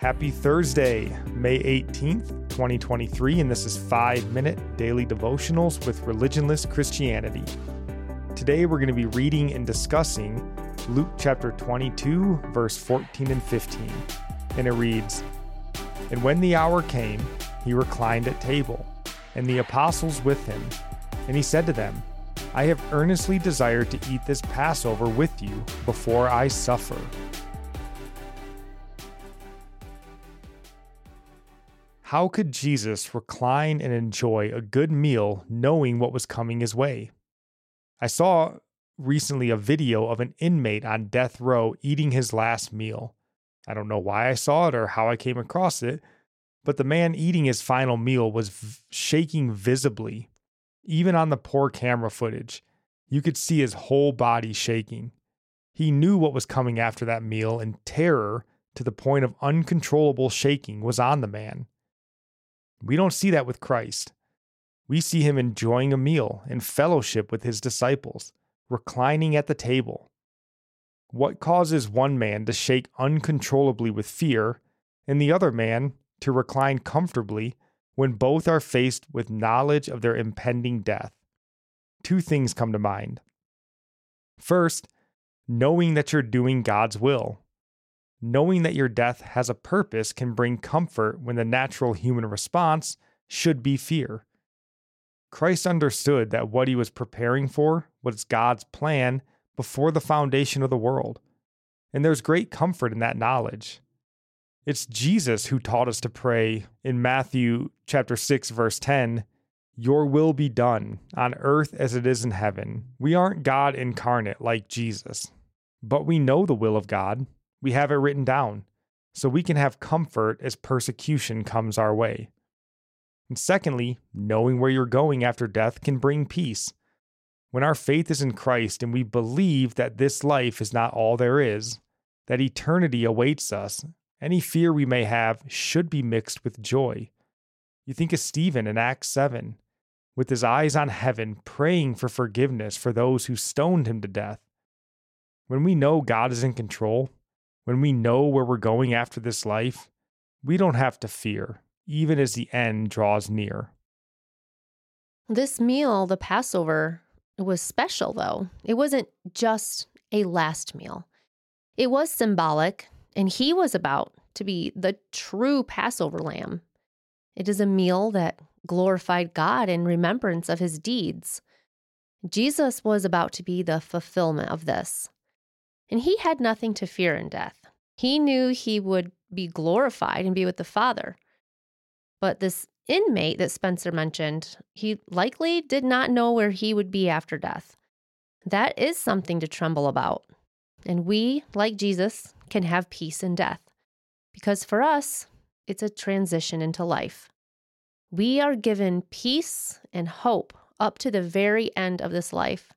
Happy Thursday, May 18th, 2023, and this is 5 Minute Daily Devotionals with Religionless Christianity. Today we're going to be reading and discussing Luke chapter 22, verse 14 and 15. And it reads And when the hour came, he reclined at table, and the apostles with him. And he said to them, I have earnestly desired to eat this Passover with you before I suffer. How could Jesus recline and enjoy a good meal knowing what was coming his way? I saw recently a video of an inmate on death row eating his last meal. I don't know why I saw it or how I came across it, but the man eating his final meal was v- shaking visibly. Even on the poor camera footage, you could see his whole body shaking. He knew what was coming after that meal, and terror to the point of uncontrollable shaking was on the man. We don't see that with Christ. We see him enjoying a meal in fellowship with his disciples, reclining at the table. What causes one man to shake uncontrollably with fear and the other man to recline comfortably when both are faced with knowledge of their impending death? Two things come to mind. First, knowing that you're doing God's will knowing that your death has a purpose can bring comfort when the natural human response should be fear. Christ understood that what he was preparing for was God's plan before the foundation of the world. And there's great comfort in that knowledge. It's Jesus who taught us to pray in Matthew chapter 6 verse 10, "Your will be done on earth as it is in heaven." We aren't God incarnate like Jesus, but we know the will of God we have it written down so we can have comfort as persecution comes our way. And secondly, knowing where you're going after death can bring peace. When our faith is in Christ and we believe that this life is not all there is, that eternity awaits us, any fear we may have should be mixed with joy. You think of Stephen in Acts 7, with his eyes on heaven, praying for forgiveness for those who stoned him to death. When we know God is in control, when we know where we're going after this life, we don't have to fear, even as the end draws near. This meal, the Passover, was special though. It wasn't just a last meal, it was symbolic, and he was about to be the true Passover lamb. It is a meal that glorified God in remembrance of his deeds. Jesus was about to be the fulfillment of this. And he had nothing to fear in death. He knew he would be glorified and be with the Father. But this inmate that Spencer mentioned, he likely did not know where he would be after death. That is something to tremble about. And we, like Jesus, can have peace in death. Because for us, it's a transition into life. We are given peace and hope up to the very end of this life.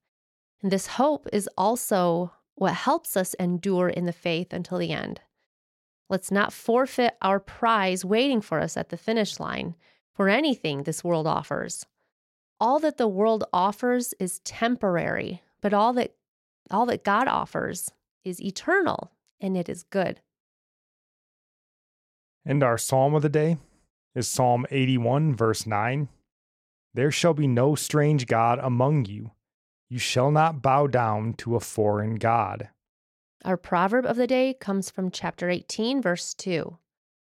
And this hope is also what helps us endure in the faith until the end. Let's not forfeit our prize waiting for us at the finish line for anything this world offers. All that the world offers is temporary, but all that all that God offers is eternal and it is good. And our psalm of the day is Psalm 81 verse 9. There shall be no strange god among you you shall not bow down to a foreign God. Our proverb of the day comes from chapter 18, verse 2.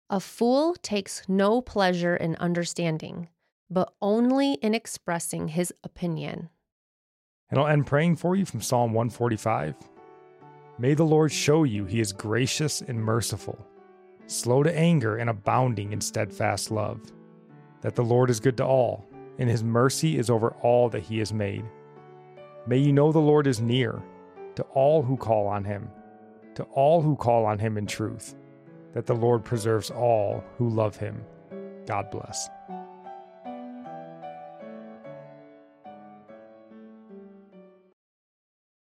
A fool takes no pleasure in understanding, but only in expressing his opinion. And I'll end praying for you from Psalm 145. May the Lord show you he is gracious and merciful, slow to anger and abounding in steadfast love, that the Lord is good to all, and his mercy is over all that he has made. May you know the Lord is near to all who call on him, to all who call on him in truth, that the Lord preserves all who love him. God bless.